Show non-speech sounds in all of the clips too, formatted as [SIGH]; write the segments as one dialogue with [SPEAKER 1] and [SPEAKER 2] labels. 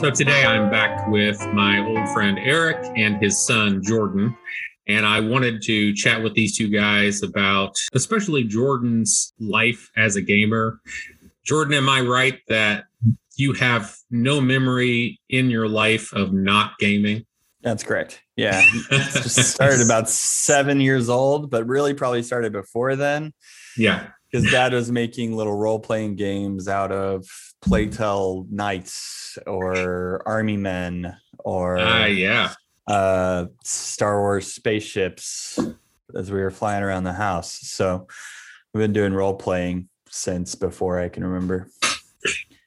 [SPEAKER 1] So today I'm back with my old friend Eric and his son Jordan. And I wanted to chat with these two guys about especially Jordan's life as a gamer. Jordan, am I right that you have no memory in your life of not gaming?
[SPEAKER 2] That's correct. Yeah. just [LAUGHS] started about seven years old, but really probably started before then.
[SPEAKER 1] Yeah.
[SPEAKER 2] Because dad was making little role playing games out of Playtell Knights or Army Men or
[SPEAKER 1] uh, yeah.
[SPEAKER 2] uh, Star Wars spaceships as we were flying around the house. So we've been doing role playing since before I can remember.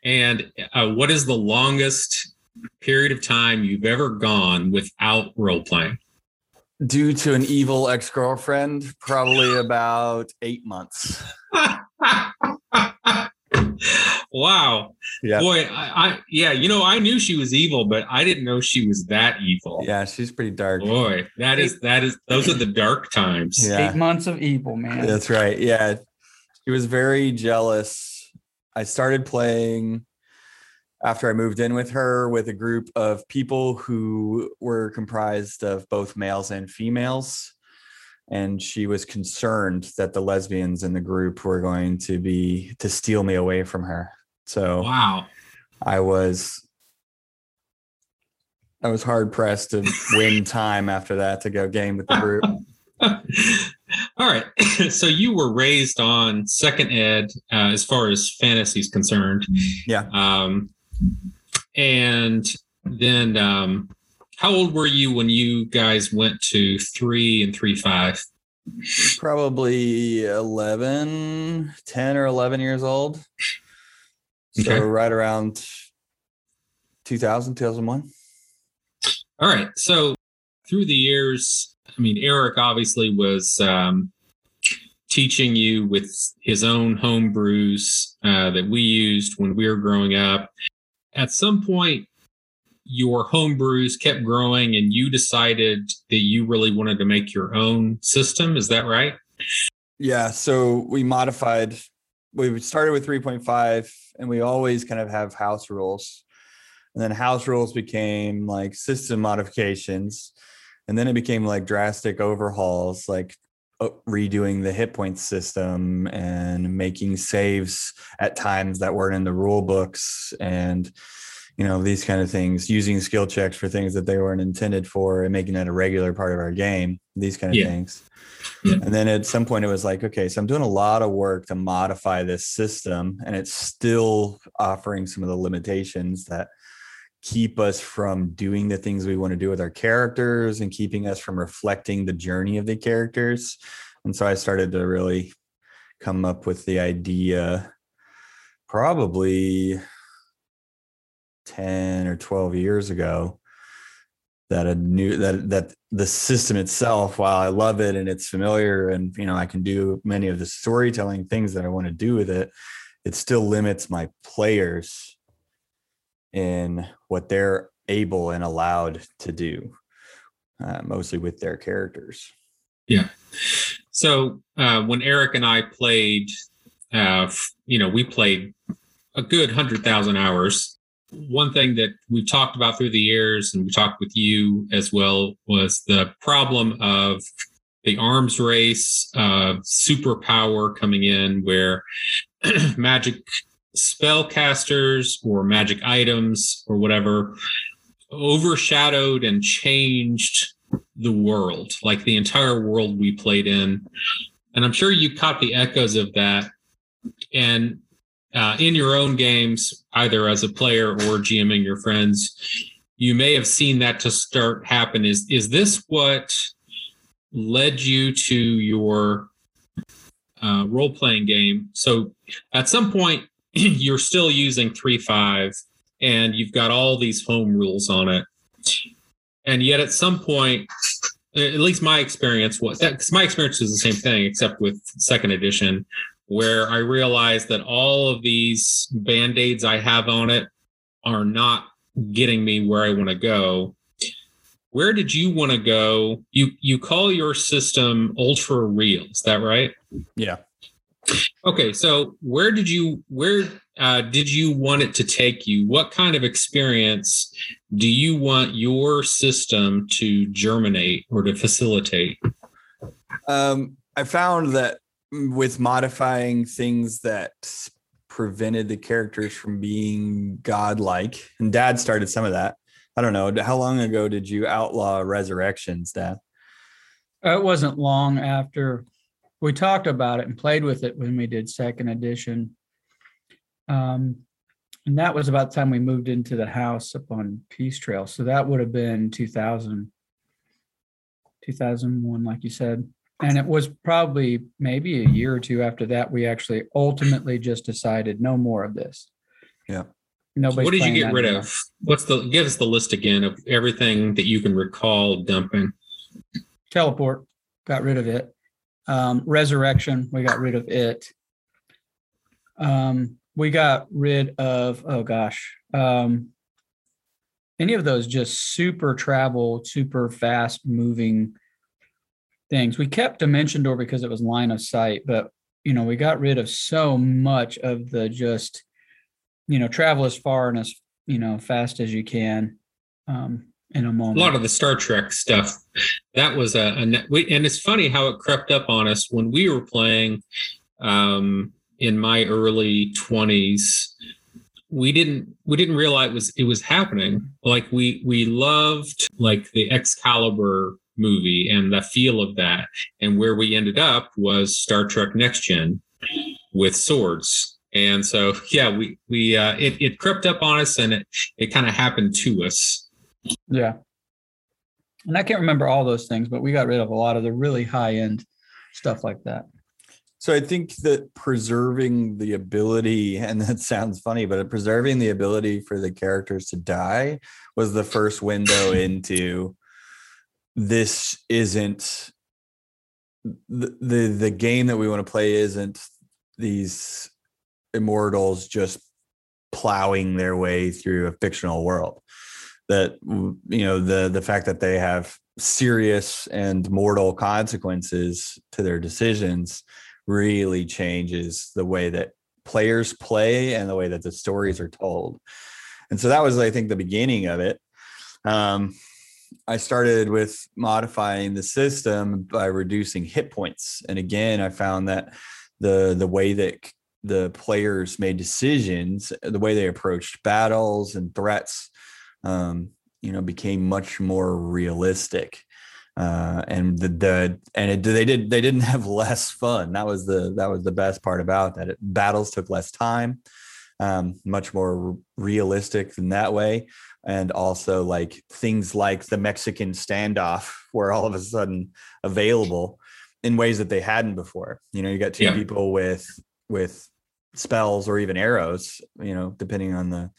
[SPEAKER 1] And uh, what is the longest period of time you've ever gone without role playing?
[SPEAKER 2] Due to an evil ex girlfriend, probably about eight months. [LAUGHS]
[SPEAKER 1] wow.
[SPEAKER 2] Yeah.
[SPEAKER 1] Boy, I, I, yeah, you know, I knew she was evil, but I didn't know she was that evil.
[SPEAKER 2] Yeah, she's pretty dark.
[SPEAKER 1] Boy, that is that is those are the dark times.
[SPEAKER 2] Yeah.
[SPEAKER 3] Eight months of evil, man.
[SPEAKER 2] That's right. Yeah. She was very jealous. I started playing after I moved in with her with a group of people who were comprised of both males and females. And she was concerned that the lesbians in the group were going to be to steal me away from her. So
[SPEAKER 1] Wow.
[SPEAKER 2] I was I was hard pressed to win [LAUGHS] time after that to go game with the group. [LAUGHS]
[SPEAKER 1] All right. [COUGHS] so you were raised on second ed uh, as far as fantasy is concerned.
[SPEAKER 2] Yeah.
[SPEAKER 1] Um, and then um, how old were you when you guys went to three and three five?
[SPEAKER 2] Probably 11, 10 or 11 years old. So
[SPEAKER 1] Okay.
[SPEAKER 2] right around 2000, 2001.
[SPEAKER 1] All right. So through the years, I mean, Eric obviously was um, teaching you with his own home brews uh, that we used when we were growing up. At some point, your home brews kept growing and you decided that you really wanted to make your own system. Is that right?
[SPEAKER 2] Yeah. So we modified, we started with 3.5 and we always kind of have house rules. And then house rules became like system modifications. And then it became like drastic overhauls, like Uh, redoing the hit point system and making saves at times that weren't in the rule books and you know these kind of things using skill checks for things that they weren't intended for and making that a regular part of our game these kind of
[SPEAKER 1] Yeah.
[SPEAKER 2] things
[SPEAKER 1] Yeah.
[SPEAKER 2] and then at some point it was like okay so i'm doing a lot of work to modify this system and it's still offering some of the limitations that keep us from doing the things we want to do with our characters and keeping us from reflecting the journey of the characters. And so i started to really come up with the idea probably 10 or 12 years ago that a new that that the system itself while i love it and it's familiar and you know i can do many of the storytelling things that i want to do with it it still limits my players in what they're able and allowed to do uh, mostly with their characters
[SPEAKER 1] Yeah. So uh, when Eric and I played, uh, you know, we played a good hundred thousand hours. One thing that we talked about through the years, and we talked with you as well, was the problem of the arms race, uh, superpower coming in, where [CLEARS THROAT] magic spellcasters or magic items or whatever overshadowed and changed the world, like the entire world we played in. And I'm sure you caught the echoes of that. And uh, in your own games, either as a player or GMing your friends, you may have seen that to start happen. Is is this what led you to your uh, role playing game? So at some point, [CLEARS THROAT] you're still using three five, and you've got all these home rules on it. And yet at some point at least my experience was that my experience was the same thing except with second edition where i realized that all of these band-aids i have on it are not getting me where i want to go. Where did you want to go? You you call your system ultra real is that right?
[SPEAKER 2] Yeah
[SPEAKER 1] Okay, so where did you where uh, did you want it to take you? What kind of experience do you want your system to germinate or to facilitate?
[SPEAKER 2] Um, I found that with modifying things that prevented the characters from being godlike, and Dad started some of that. I don't know. How long ago did you outlaw resurrections, Dad?
[SPEAKER 3] It wasn't long after we talked about it and played with it when we did second edition. Um, and that was about the time we moved into the house up on Peace Trail. So that would have been 2000, 2001, like you said. And it was probably maybe a year or two after that, we actually ultimately just decided no more of this.
[SPEAKER 2] Yeah.
[SPEAKER 1] Nobody. what did you get rid anymore. of? What's the give us the list again of everything that you can recall dumping?
[SPEAKER 3] Teleport, got rid of it. Um, Resurrection, we got rid of it. Um, we got rid of, oh gosh, um, any of those just super travel, super fast moving things. We kept Dimension Door because it was line of sight, but you know, we got rid of so much of the just, you know, travel as far and as you know fast as you can. Um, in a moment.
[SPEAKER 1] A lot of the Star Trek stuff that was a, a we, and it's funny how it crept up on us when we were playing um, in my early twenties. We didn't we didn't realize it was it was happening. Like we we loved like the Excalibur movie and the feel of that, and where we ended up was Star Trek Next Gen with swords. And so, [LAUGHS] yeah, we we uh, it it crept up on us, and it it kind of happened to us
[SPEAKER 3] yeah. And I can't remember all those things, but we got rid of a lot of the really high end stuff like that.
[SPEAKER 2] So I think that preserving the ability, and [LAUGHS] that sounds funny, but preserving the ability for the characters to die was the first window [LAUGHS] into this isn't the, the the game that we want to play isn't these immortals just plowing their way through a fictional world that you know the the fact that they have serious and mortal consequences to their decisions really changes the way that players play and the way that the stories are told. And so that was i think the beginning of it. Um, i started with modifying the system by reducing hit points. And again i found that the the way that the players made decisions the way they approached battles and threats um, you know, became much more realistic. Uh, and the, the and it, they did they didn't [LAUGHS] have less fun. That was the that was the best part about that. It, battles took less time, um, much more realistic in that way, and also like things like the Mexican standoff [LAUGHS] were all of a sudden available in ways that they hadn't before. You know, you got two yeah. people with with spells or even arrows. You know, depending on the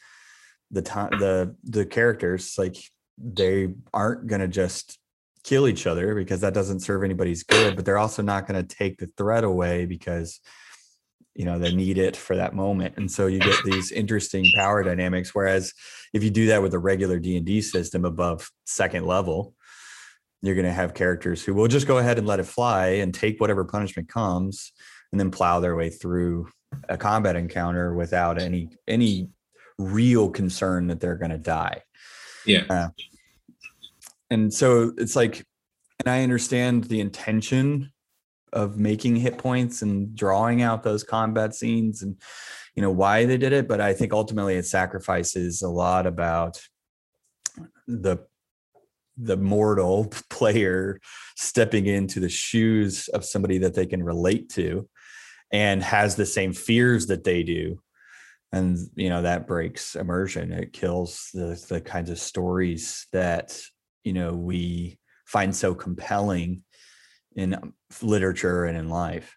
[SPEAKER 2] the time the the characters like they aren't going to just kill each other because that doesn't serve anybody's good but they're also not going to take the threat away because you know they need it for that moment. And so you get these interesting power dynamics whereas if you do that with a regular d&d system above second level you're going to have characters who will just go ahead and let it fly and take whatever punishment comes and then plow their way through a combat encounter without any any real concern that they're going to die.
[SPEAKER 1] Yeah. Uh,
[SPEAKER 2] and so it's like, and I understand the intention of making hit points and drawing out those combat scenes and, you know, why they did it. But I think ultimately it sacrifices a lot about the the mortal [LAUGHS] player stepping into the shoes of somebody that they can relate to and has the same fears that they do and you know that breaks immersion. It kills the the kinds of stories that you know we find so compelling in um, literature and in life.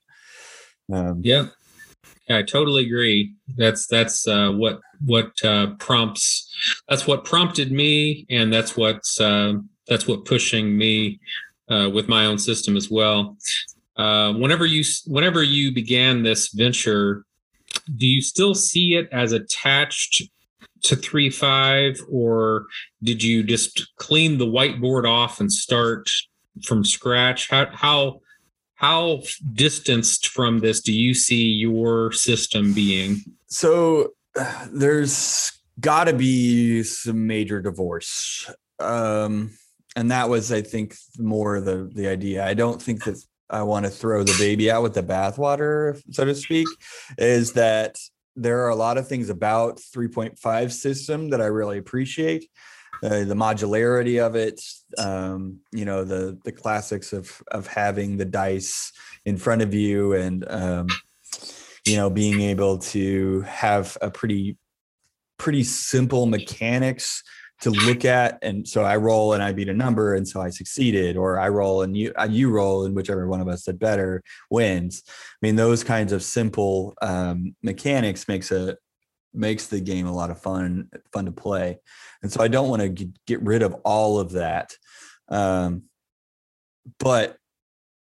[SPEAKER 1] Um, yeah. I totally agree. That's that's uh, what what uh, prompts that's what prompted me and that's what's uh, that's what pushing me uh, with my own system as well. Uh, whenever you whenever you began this venture do you still see it as attached to 3.5 or did you just clean the whiteboard off and start from scratch how how how distanced from this do you see your system being?
[SPEAKER 2] So [SIGHS] there's got to be some major divorce. Um, and that was, I think, more the the idea. I don't think that I want to throw the baby out with the bathwater, so to speak. Is that there are a lot of things about 3.5 system that I really appreciate. Uh, the modularity of it, um, you know, the the classics of of having the dice in front of you and um, you know being able to have a pretty pretty simple mechanics to look at and so i roll and i beat a number and so i succeeded or i roll and you uh, you roll and whichever one of us did better wins. I mean those kinds of simple um, mechanics makes a makes the game a lot of fun fun to play. And so i don't want to get rid of all of that. Um, but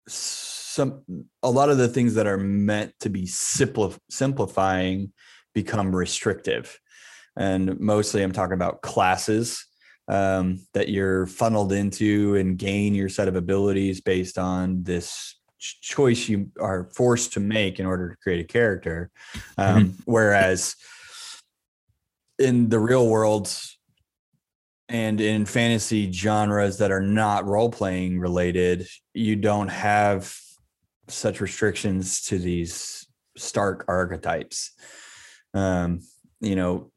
[SPEAKER 2] some a lot of the things that are meant to be simplif- simplifying become restrictive and mostly i'm talking about classes um, that you're funneled into and gain your set of abilities based on this choice you are forced to make in order to create a character um, mm-hmm. whereas in the real world and in fantasy genres that are not role playing related you don't have such restrictions to these stark archetypes um, you know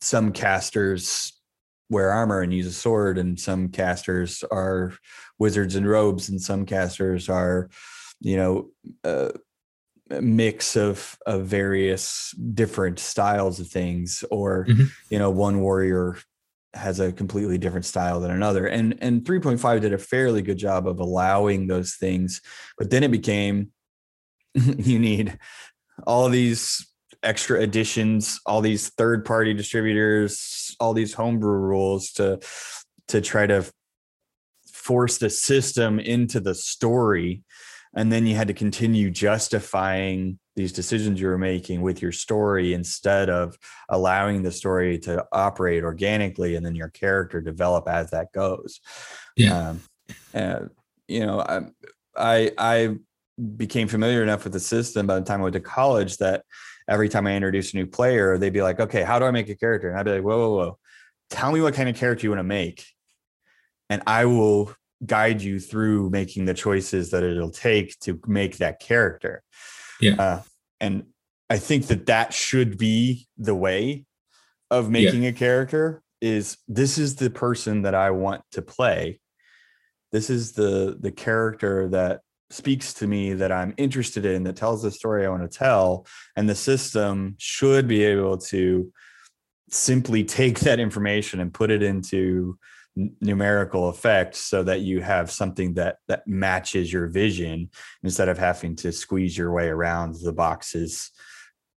[SPEAKER 2] some casters wear armor and use a sword and some casters are wizards in robes and some casters are you know uh, a mix of of various different styles of things or mm-hmm. you know one warrior has a completely different style than another and and 3.5 did a fairly good job of allowing those things but then it became [LAUGHS] you need all these extra additions, all these third party distributors, all these homebrew rules to to try to force the system into the story. And then you had to continue justifying these decisions you were making with your story instead of allowing the story to operate organically and then your character develop as that goes. Yeah. Um, uh, you know I, I i became familiar enough with the system by the time i went to college that every time I introduce a new player, they'd be like, okay, how do I make a character? And I'd be like, whoa, whoa, whoa. Tell me what kind of character you want to make. And I will guide you through making the choices that it'll take to make that character.
[SPEAKER 1] Yeah. Uh,
[SPEAKER 2] and I think that that should be the way of making yeah. a character is this is the person that I want to play. This is the the character that speaks to me that I'm interested in, that tells the story I want to tell. And the system should be able to simply take that information and put it into numerical effects so that you have something that that matches your vision instead of having to squeeze your way around the boxes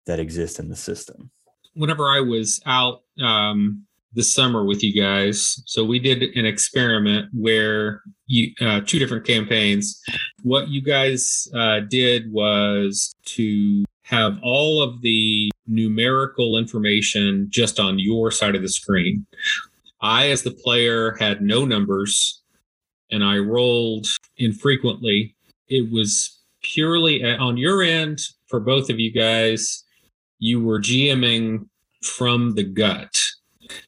[SPEAKER 2] that exist in the system
[SPEAKER 1] whenever i was out um, this summer with you guys. So we did an experiment where you uh, two different campaigns. What you guys uh, did was to have all of the numerical information just on your side of the screen. I, as the player, had no numbers, and I rolled infrequently. It was purely uh, on your end for both of you guys. You were GMing from the gut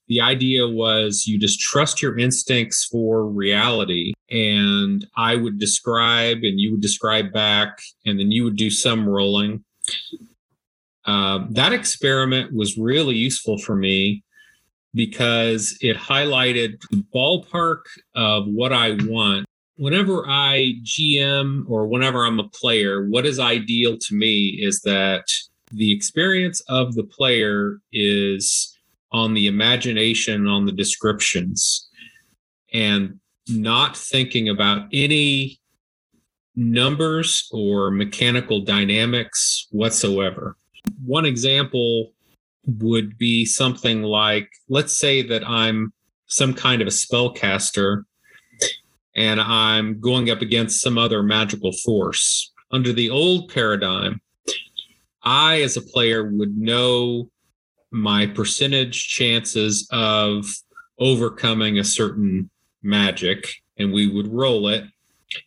[SPEAKER 1] the idea was you just trust your instincts for reality. And I would describe and you would describe back, and then you would do some rolling. Uh, that experiment was really useful for me because it highlighted the ballpark of what I want. Whenever I GM or whenever I'm a player, what is ideal to me is that the experience of the player is on the imagination, on the descriptions, and not thinking about any numbers or mechanical dynamics whatsoever. One example would be something like let's say that I'm some kind of a spellcaster and I'm going up against some other magical force. Under the old paradigm, I, as a player, would know my percentage chances of overcoming a certain magic and we would roll it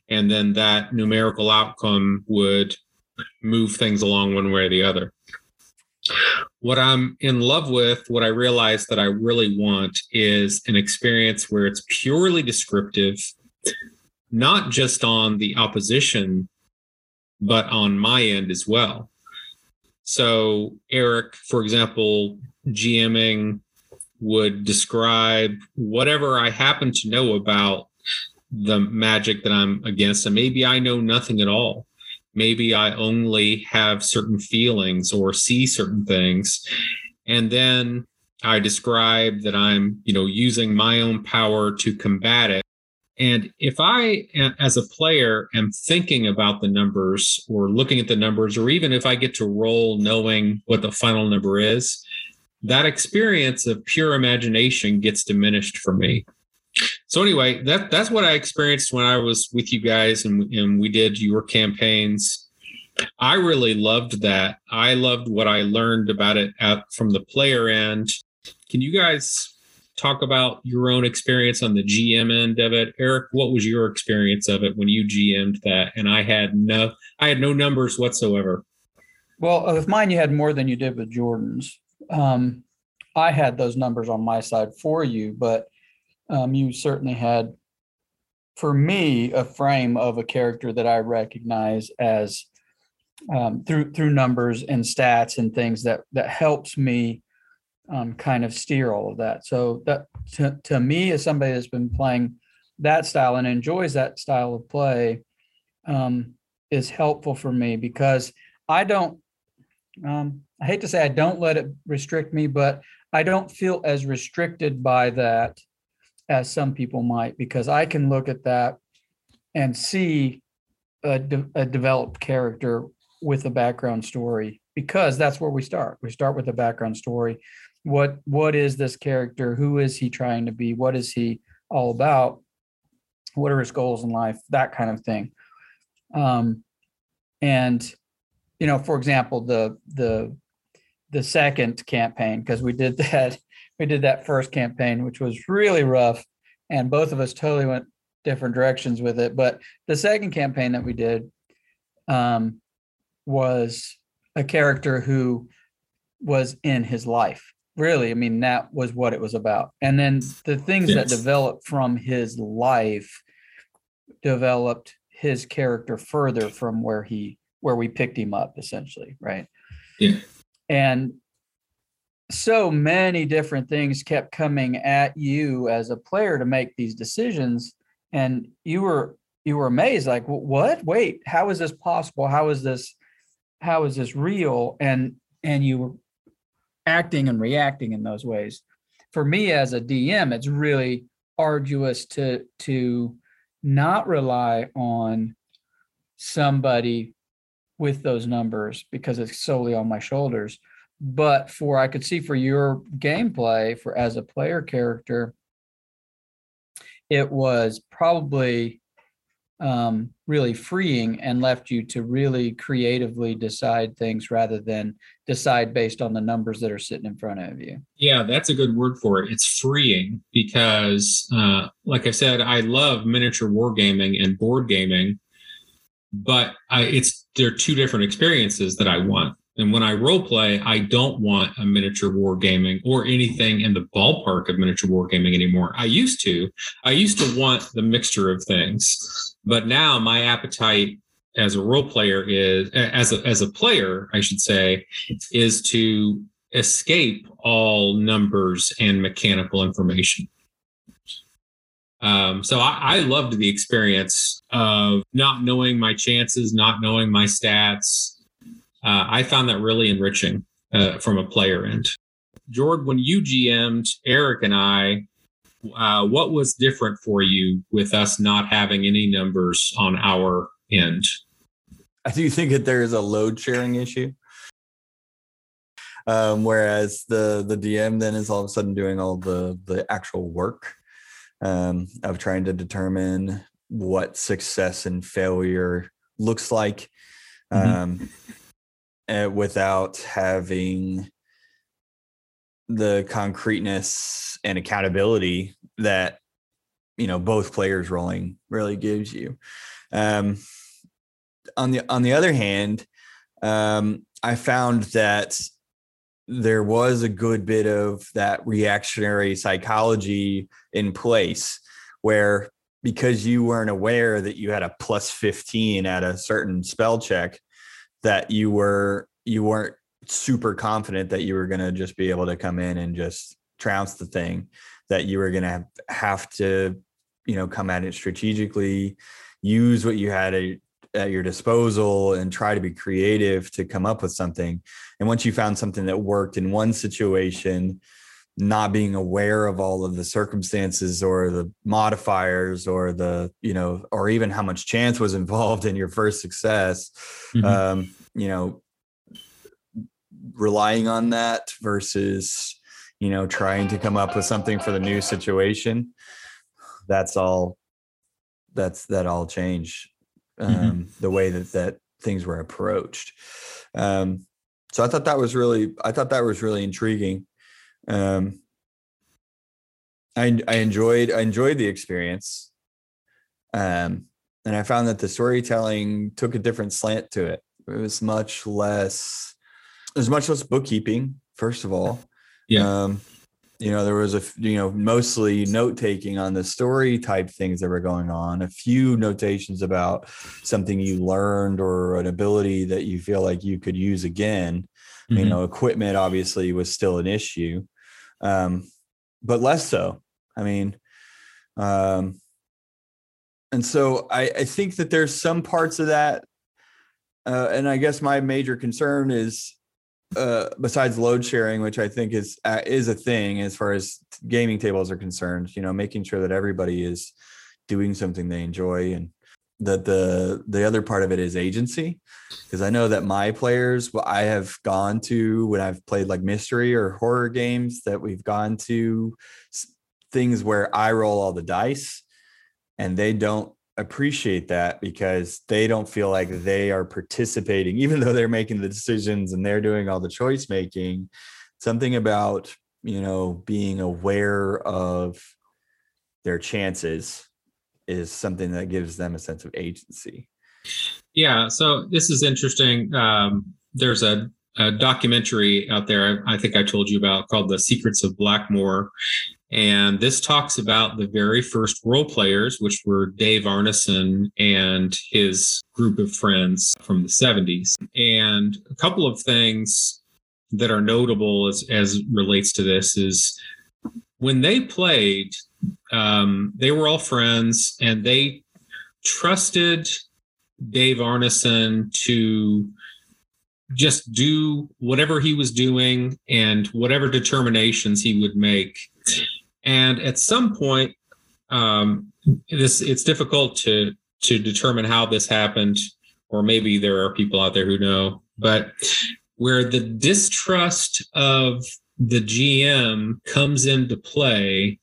[SPEAKER 1] and then that numerical outcome would move things along one way or the other. What I'm in love with, what I realize that I really want is an experience where it's purely descriptive, not just on the opposition, but on my end as well. So, Eric, for example, GMing would describe whatever I happen to know about the magic that I'm against. And maybe I know nothing at all. Maybe I only have certain feelings or see certain things. And then I describe that I'm, you know, using my own power to combat it. And if I, as a player, am thinking about the numbers or looking at the numbers, or even if I get to roll knowing what the final number is, that experience of pure imagination gets diminished for me. So anyway, that that's what I experienced when I was with you guys and, and we did your campaigns. I really loved that. I loved what I learned about it at, from the player end. Can you guys talk about your own experience on the GM end of it? Eric, what was your experience of it when you GM'd that? And I had no I had no numbers whatsoever.
[SPEAKER 3] Well, with mine you had more than you did with Jordan's. Um, I had those numbers on my side for you, but um, you certainly had, for me, a frame of a character that I recognize as um, through through numbers and stats and things that that helps me um, kind of steer all of that. So that to, to me, as somebody that's been playing that style and enjoys that style of play, um, is helpful for me because I don't. Um, I hate to say I don't let it restrict me, but I don't feel as restricted by that as some people might because I can look at that and see a, de- a developed character with a background story because that's where we start. We start with a background story. What what is this character? Who is he trying to be? What is he all about? What are his goals in life? That kind of thing. Um, and you know, for example, the the the second campaign because we did [LAUGHS] that we did that first campaign which was really rough and both of us totally went different directions with it but the second campaign that we did um, was a character who was in his life really i mean that was what it was about. And then the things yes. that developed from his life developed his character further from where he where we picked him up essentially right?
[SPEAKER 1] Yeah.
[SPEAKER 3] And so many different things kept coming at you as a player to make these decisions and you were you were amazed like what? Wait how is this possible? How is this how is this real? And and you were acting and reacting in those ways for me as a dm it's really arduous to to not rely on somebody with those numbers because it's solely on my shoulders. But for I could see for your gameplay for as a player character, it was probably um, really freeing and left you to really creatively decide things rather than decide based on the numbers that are sitting in front of you.
[SPEAKER 1] Yeah, that's a good word for it. It's freeing because, uh, like I said, I love miniature wargaming and board gaming but I, it's they're two different experiences that I want. And when I role play, I don't want a miniature wargaming or anything in the ballpark of miniature wargaming anymore. I used to. I used to want the mixture of things, but now my appetite as a role player is as a as a player, I should say, is to escape all numbers and mechanical information. Um, so I, I loved the experience of not knowing my chances, not knowing my stats. Uh, I found that really enriching uh, from a player end. Jordan, when you GM'd Eric and I, uh, what was different for you with us not having any numbers on our end?
[SPEAKER 2] I do think that there is a load sharing issue. Um, whereas the the DM then is all of a sudden doing all the the actual work um, of trying to determine what success and failure looks like mm-hmm. um, without having the concreteness and accountability that you know both players rolling really gives you. Um, on the on the other hand, um, I found that there was a good bit of that reactionary psychology in place where because you weren't aware that you had a plus 15 at a certain spell check that you were you weren't super confident that you were going to just be able to come in and just trounce the thing that you were going to have to you know come at it strategically use what you had at, at your disposal and try to be creative to come up with something and once you found something that worked in one situation not being aware of all of the circumstances or the modifiers or the you know or even how much chance was involved in your first success mm-hmm. um you know relying on that versus you know trying to come up with something for the new situation that's all that's that all changed mm-hmm. um mm-hmm. the way that that things were approached um so i thought that was really i thought that was really intriguing um i i enjoyed i enjoyed the experience um and i found that the storytelling took a different slant to it it was much less there's much less bookkeeping first of all yeah. um you know there was a you know mostly note taking on the story type things that were going on a few notations about something you learned or an ability that you feel like you could use again. Mm-hmm. you know equipment obviously was still an issue um but less so. I mean um and so i i think that there's some parts of that uh, and i guess my major concern is uh, besides load sharing, which I think is uh, is a thing as far as gaming tables are concerned, you know, making sure that everybody is doing something they enjoy and that the the other part of it is agency. Because I know that my players what I have gone to when I've played like mystery or horror games that we've gone to things where I roll all the dice and they don't appreciate that because they don't feel like they are participating, even though they're making the decisions and they're doing all the choice making. Something about, you know, being aware of their chances is something that gives them a sense of agency.
[SPEAKER 1] Yeah. So this is interesting. Um, there's a, a documentary out there, I, I think I told you about called The Secrets of Blackmoor. And this talks about the very first role players, which were Dave Arneson and his group of friends from the 70s. And a couple of things that are notable as, as relates to this is when they played, um, they were all friends and they trusted Dave Arneson to just do whatever he was doing and whatever determinations he would make and at some point, um, this it's difficult to to determine how this happened, or maybe there are people out there who know, but where the distrust of the GM comes into play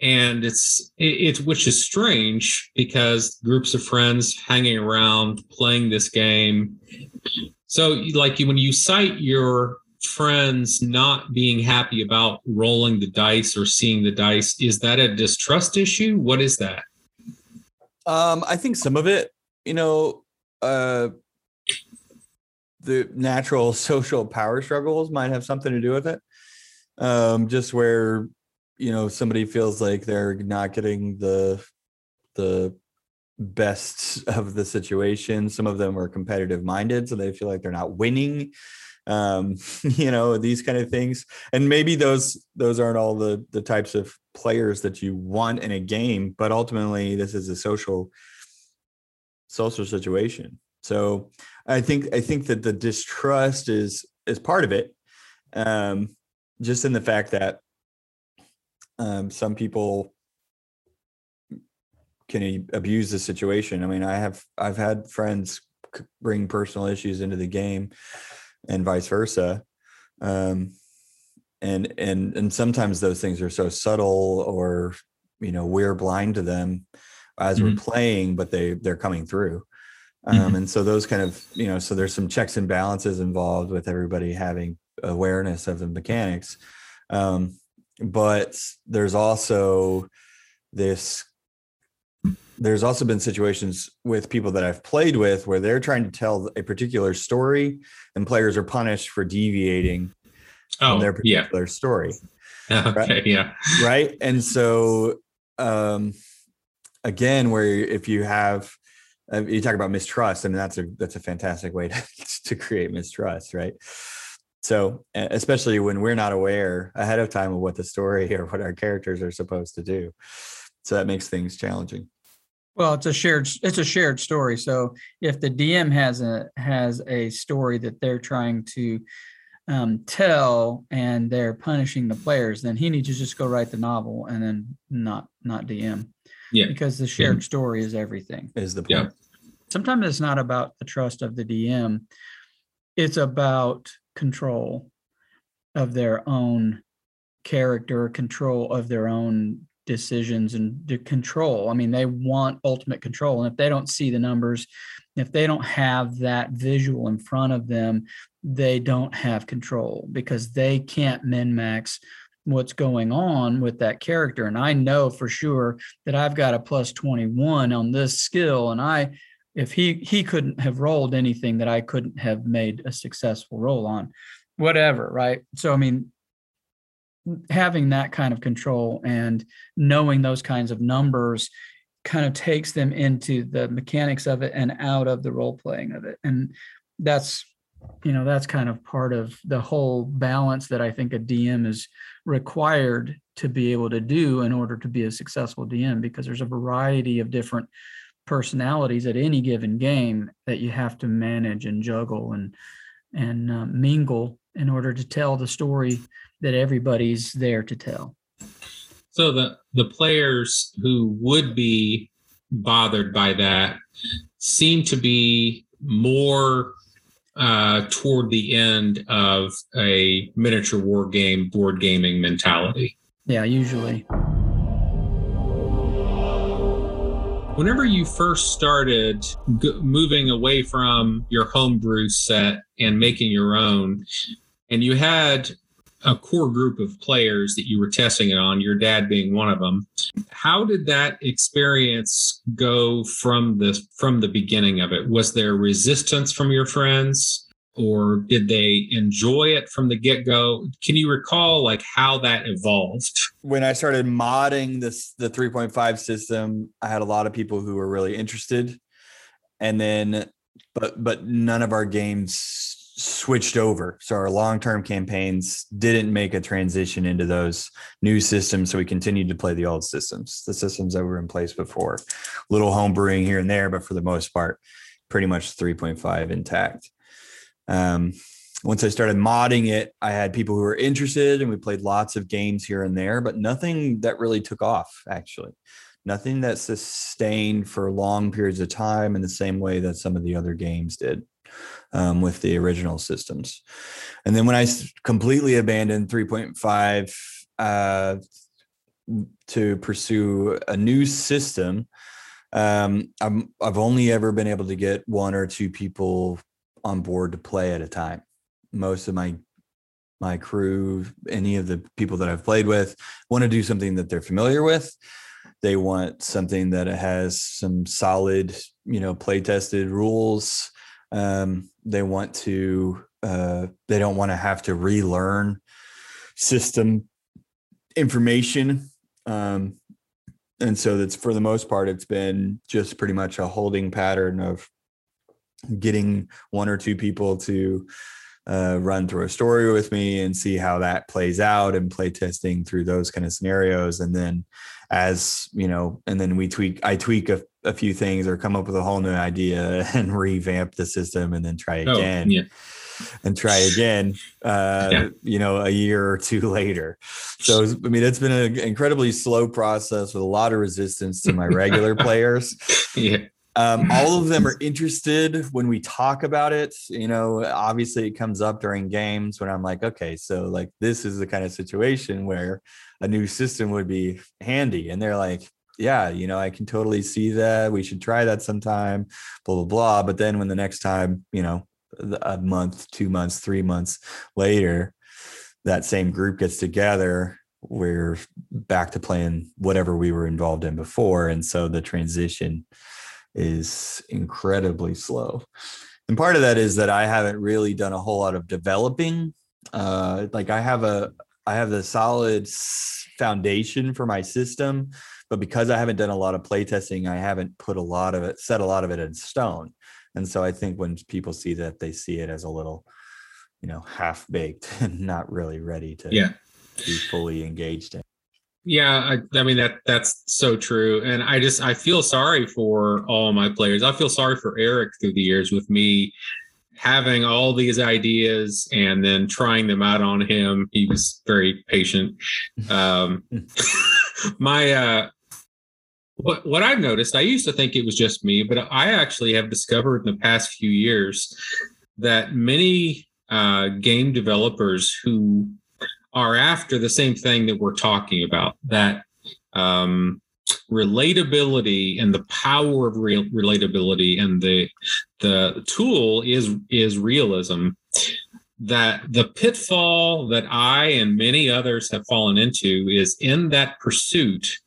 [SPEAKER 1] and it's it's which is strange because groups of friends hanging around playing this game. So like when you cite your friends not being happy about rolling the dice or seeing the dice is that a distrust issue? What is that?
[SPEAKER 2] Um i think some of it you know uh the natural [LAUGHS] social power struggles might have something to do with it. Um just where you know somebody feels like they're not getting the the best of the situation. Some of them are competitive minded so they feel like they're not winning um, [LAUGHS] you know these kind of things. And maybe those those aren't all the the types of players that you want in a game but ultimately this is a social social situation. So i think i think that the distrust is is part of it um just in the fact that um some people can abuse the situation. I mean i have i've had friends bring personal issues into the game and vice versa um, and and and sometimes those things are so subtle or you know we're blind to them as mm-hmm. we're playing but they they're coming through um, mm-hmm. and so those kind of you know so there's some checks and balances involved with everybody having awareness of the mechanics um, but there's also this there's also been situations with people that I've played with where they're trying to tell a particular story and players are punished for deviating
[SPEAKER 1] Oh,
[SPEAKER 2] from their
[SPEAKER 1] yeah.
[SPEAKER 2] particular story. [LAUGHS]
[SPEAKER 1] Okay, yeah.
[SPEAKER 2] right and so um again where if you have uh, you talk about mistrust i mean that's a that's a fantastic way to, [LAUGHS] to create mistrust right so especially when we're not aware ahead of time of what the story [LAUGHS] or what our characters are supposed to do so that makes things challenging
[SPEAKER 3] Well, it's a shared it's a shared story. So if the DM has a has a story that they're trying to um, tell and they're punishing the players, then he needs to just go write the novel and then not not DM.
[SPEAKER 1] Yeah.
[SPEAKER 3] Because the shared story is everything.
[SPEAKER 2] is the
[SPEAKER 1] Yeah.
[SPEAKER 3] Sometimes it's not about the trust of the DM. It's about control of their own character, control of their own decisions and control. I mean, they want ultimate control. And if they don't see the numbers, if they don't have that visual in front of them, they don't have control because they can't min max what's going on with that character. And I know for sure that I've got a plus 21 on this skill. And I, if he he couldn't have rolled anything that I couldn't have made a successful roll on, whatever, right? So I mean, having that kind of control and knowing those kinds of numbers kind of takes them into the mechanics of it and out of the role playing of it. And that's you know that's kind of part of the whole balance that i think a dm is required to be able to do in order to be a successful dm because there's a variety of different personalities at any given game that you have to manage and juggle and and uh, mingle in order to tell the story that everybody's there to tell.
[SPEAKER 1] So the the players who would be bothered by that seem to be more uh, toward the end of a miniature war game board gaming mentality.
[SPEAKER 3] Yeah, usually.
[SPEAKER 1] Whenever you first started g- moving away from your homebrew set and making your own, and you had a core group of players that you were testing it on, your dad being one of them, how did that experience go from the from the beginning of it? Was there resistance from your friends? Or did they enjoy it from the get go? Can you recall like how that evolved?
[SPEAKER 2] when I started modding this the 3.5 system, I had a lot of people who were really interested. And then but but none of our games switched over. So our long-term campaigns didn't make a transition into those new systems. So we continued to play the old systems, the systems that were in place before. Little home brewing here and there, but for the most part, pretty much 3.5 intact. Um, once I started modding it, I had people who were interested and we played lots of games here and there, but nothing that really took off, actually. Nothing that sustained for long periods of time in the same way that some of the other games did um, with the original systems. And then when I completely abandoned 3.5 uh, to pursue a new system, um, I'm, I've only ever been able to get one or two people on board to play at a time. Most of my my crew any of the people that i've played with want to do something that they're familiar with. They want something that has some solid you know play tested rules um, they want to uh, they don't want to have to relearn system information um, and so that's for the most part it's been just pretty much a holding pattern of getting one or two people to uh, run through a story with me and see how that plays out and play testing through those kind of scenarios. And then as you know and then we tweak i tweak a, a few things or come up with a whole new idea [LAUGHS] and revamp the system and then try
[SPEAKER 1] Oh,
[SPEAKER 2] again
[SPEAKER 1] yeah.
[SPEAKER 2] and try again uh
[SPEAKER 1] Yeah.
[SPEAKER 2] you know a year or two [LAUGHS] later so i mean it's been an incredibly slow process with a lot of resistance to my regular [LAUGHS] players
[SPEAKER 1] Yeah.
[SPEAKER 2] um, all of them are interested when we talk about it. You know, obviously it comes up during games when I'm like, okay, so like this is the kind of situation where a new system would be handy. And they're like, yeah, you know, I can totally see that. We should try that sometime, blah, blah, blah. But then when the next time, you know, a month, two months, three months later, that same group gets together, we're back to playing whatever we were involved in before and so the transition is incredibly slow and part of that is that i haven't really done a whole lot of developing uh like i have a i have the solid foundation for my system but because i haven't done a lot of playtesting i haven't put a lot of it set a lot of it in stone and so i think when people see that they see it as a little you know half baked [LAUGHS] and not really ready to
[SPEAKER 1] yeah
[SPEAKER 2] be fully engaged in.
[SPEAKER 1] Yeah, I, I, mean that that's so true, and I just I feel sorry for all my players. I feel sorry for Eric through the years with me having all these ideas and then trying them out on him. He was very patient. [LAUGHS] Um, [LAUGHS] my uh, what what I've noticed, I used to think it was just me, but I actually have discovered in the past few years that many uh, game developers who are after the same thing that we're talking about that um, relatability and the power of real relatability and the the tool is is realism that the pitfall that i and many others have fallen into is in that pursuit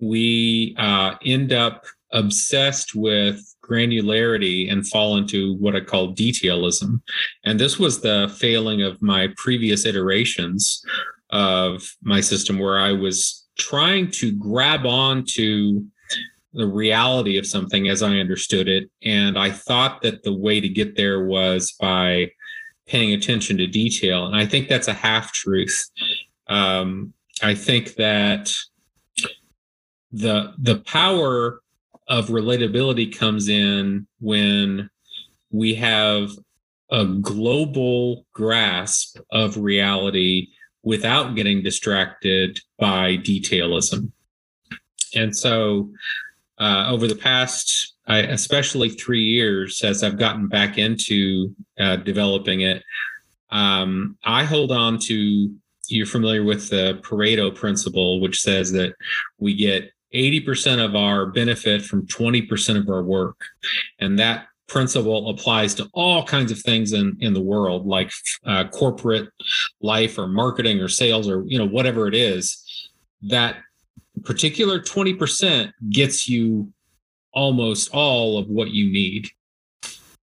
[SPEAKER 1] we uh, end up obsessed with granularity and fall into what I call detailism. And this was the failing of my previous iterations of my system where I was trying to grab on to the reality of something as I understood it. And I thought that the way to get there was by paying attention to detail. And I think that's a half truth. Um, I think that the the power of relatability comes in when we have a global grasp of reality without getting distracted by detailism. And so, uh, over the past, I, especially three years, as I've gotten back into uh, developing it, um, I hold on to. You're familiar with the Pareto principle, which says that we get 80% of our benefit from 20% of our work. And that principle applies to all kinds of things in, in the world, like uh, corporate life or marketing or sales or, you know, whatever it is. That particular 20% gets you almost all of what you need.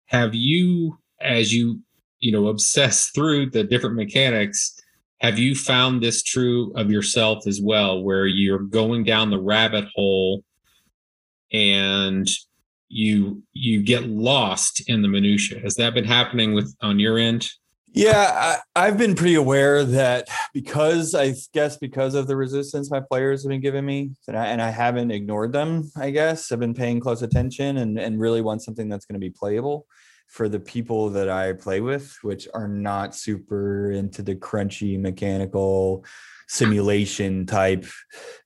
[SPEAKER 1] Have you, as you, you know, obsess through the different mechanics, have you found this true of yourself as well, where you're going down the rabbit hole and you you get lost in the minutia? Has that been happening with on your end?
[SPEAKER 2] Yeah, I, have been pretty aware that because I guess because of the resistance my players have been giving me, and I, and I haven't ignored them. I guess I've been paying close attention and and really want something that's going to be playable for the people that I play with, which are not super into the crunchy mechanical simulation type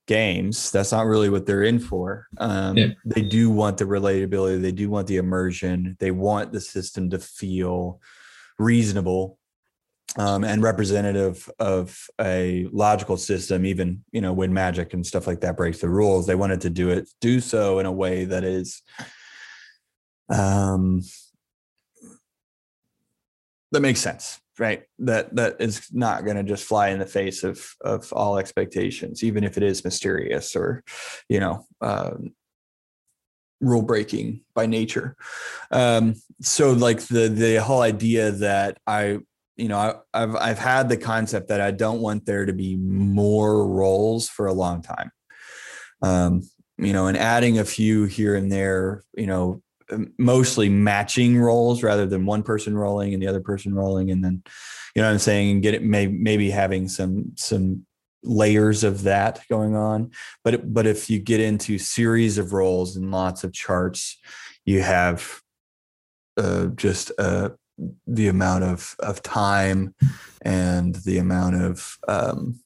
[SPEAKER 2] games. That's not really what they're in for. Um, yeah. They do want the relatability, they do want the immersion, they want the system to feel reasonable um, and representative of a logical system. Even you know when magic and stuff like that breaks the rules, they wanted to do it do so in a way that is um that makes sense right? That that is not going to just fly in the face of of all expectations even if it is mysterious or you know um, rule breaking by nature. Um so like the the whole idea that i you know I, i've i've had the concept that i don't want there to be more rolls for a long time. Um you know and adding a few here and there you know mostly matching rolls rather than one person rolling and the other person rolling and then you know what i'm saying and get it may, maybe having some some layers of that going on. But but if you get into series of rolls and lots of charts you have uh, just uh, the amount of of time and the amount of um,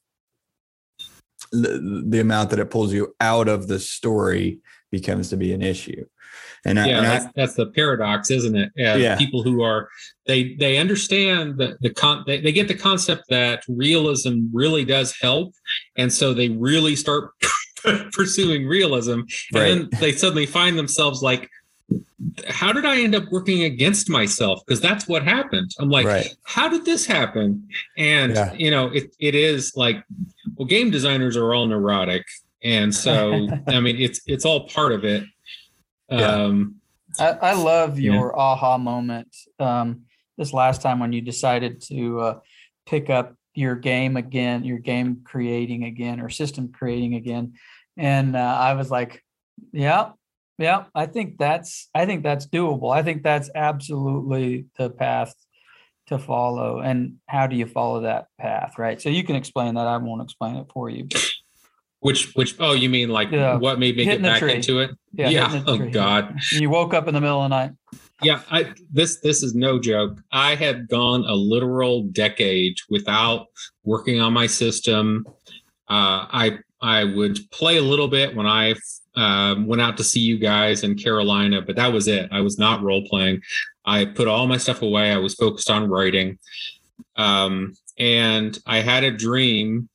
[SPEAKER 2] the, the amount that it pulls you out of the story becomes to be an issue
[SPEAKER 1] and yeah, I, and that's, I, that's, the paradox, isn't it? Yeah, yeah. People who are they they understand the the con they, they get the concept that realism really does help, and so they really start [LAUGHS] pursuing realism, and right. then they suddenly find themselves like how did I end up working against myself? Because that's what happened. I'm like, right. how did this happen? And yeah. you know, it, it is like Well, game designers are all neurotic, and so [LAUGHS] I mean, it's it's all part of it.
[SPEAKER 2] Yeah.
[SPEAKER 1] Um,
[SPEAKER 3] I, I love
[SPEAKER 1] Yeah.
[SPEAKER 3] your aha moment. Um, this last time when you decided to uh, pick up your game again, your game creating again, or system creating again, and uh, I was like, "Yeah, yeah, I think that's I think that's doable. I think that's absolutely the path to follow." And how do you follow that path, right? So you can explain that. I won't explain it for you. But
[SPEAKER 1] which which oh, you mean like
[SPEAKER 3] Yeah.
[SPEAKER 1] what made me
[SPEAKER 3] Hitting
[SPEAKER 1] get back
[SPEAKER 3] tree.
[SPEAKER 1] into it?
[SPEAKER 3] yeah,
[SPEAKER 1] Yeah. Oh,
[SPEAKER 3] tree.
[SPEAKER 1] God.
[SPEAKER 3] You woke up in the middle of the night.
[SPEAKER 1] Yeah, I this this is no joke. I had gone a literal decade without working on my system. Uh, I I would play a little bit when I um, went out to see you guys in Carolina, but that was it. I was not role playing. I put all my stuff away. I was focused on writing, um, and I had a dream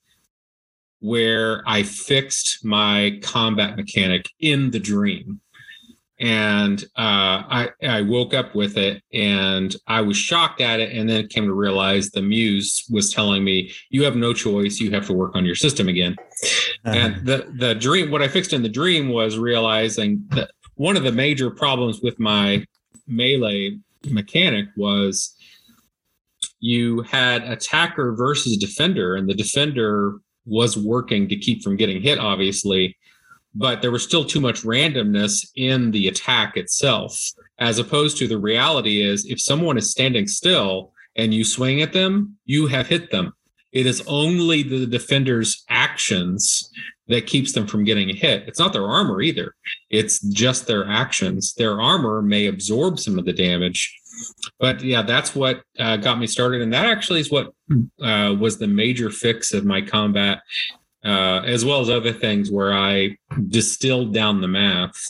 [SPEAKER 1] where I fixed my combat mechanic in the dream and uh, I I woke up with it, and I was shocked at it, and then came to realize the muse was telling me, "You have no choice. You have to work on your system again." and the the dream, what I fixed in the dream was realizing that one of the major problems with my melee mechanic was you had attacker versus defender, and the defender was working to keep from getting hit, obviously but there was still too much randomness in the attack itself as opposed to the reality is if someone is standing still and you swing at them you have hit them. It is only the defender's actions that keeps them from getting hit. It's not their armor either. It's just their actions. Their armor may absorb some of the damage but yeah that's what uh, got me started and that actually is what uh, was the major fix of my combat uh, as well as other things where I distilled down the math.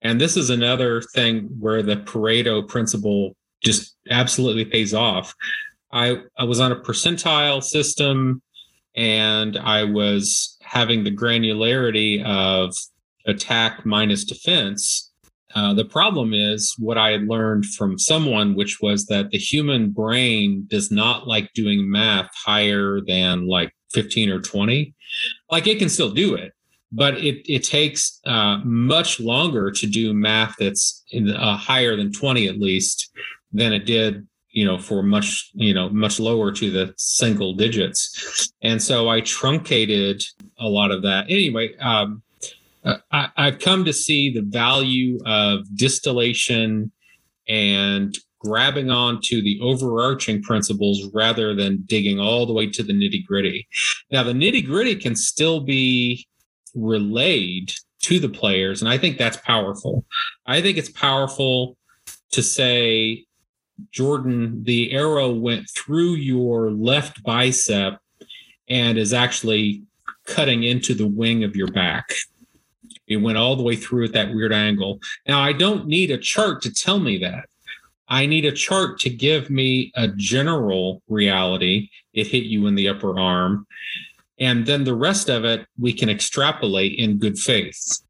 [SPEAKER 1] And this is another thing where the Pareto principle just absolutely pays off. I, I was on a percentile system and I was having the granularity of attack minus defense. Uh, the problem is what I had learned from someone, which was that the human brain does not like doing math higher than like 15 or 20 like it can still do it but it it takes uh, much longer to do math that's in uh, higher than 20 at least than it did you know for much you know much lower to the single digits. And so i truncated a lot of that. Anyway um, uh, I, i've come to see the value of distillation and grabbing onto the overarching principles rather than digging all the way to the nitty gritty. Now, the nitty gritty can still be relayed to the players, and I think that's powerful. I think it's powerful to say, Jordan, the arrow went through your left bicep and is actually cutting into the wing of your back. It went all the way through at that weird angle. Now, I don't need a chart to tell me that. I need a chart to give me a general reality. It hit you in the upper arm. And then the rest of it, we can extrapolate in good faith.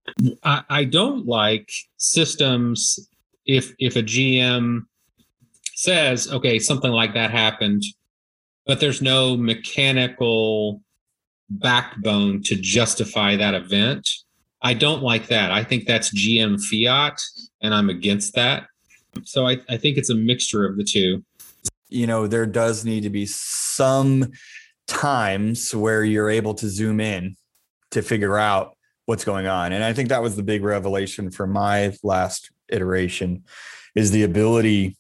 [SPEAKER 1] I, I don't like systems if if a GM says, okay, something like that happened, but there's no mechanical backbone to justify that event. I don't like that. I think that's GM fiat, and I'm against that. So I, I think it's a mixture of the two.
[SPEAKER 2] you know there does need to be some times where you're able to zoom in to figure out what's going on and i think that was the big revelation for my last iteration is the ability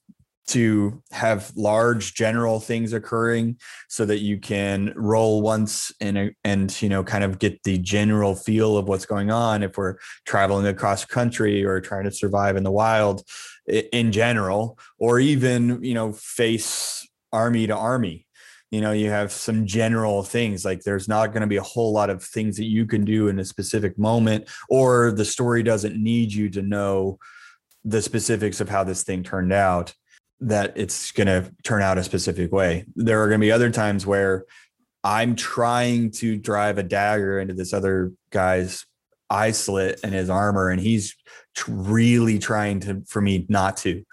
[SPEAKER 2] to have large general things occurring so that you can roll once and and you know kind of get the general feel of what's going on. If we're traveling across country or trying to survive in the wild in general or even you know face army to army. You know you have some general things like there's not going to be a whole lot of things that you can do in a specific moment or the story doesn't need you to know the specifics of how this thing turned out that it's going to turn out a specific way. There are going to be other times where i'm trying to drive a dagger into this other guy's eye slit and his armor and he's really trying to for me not to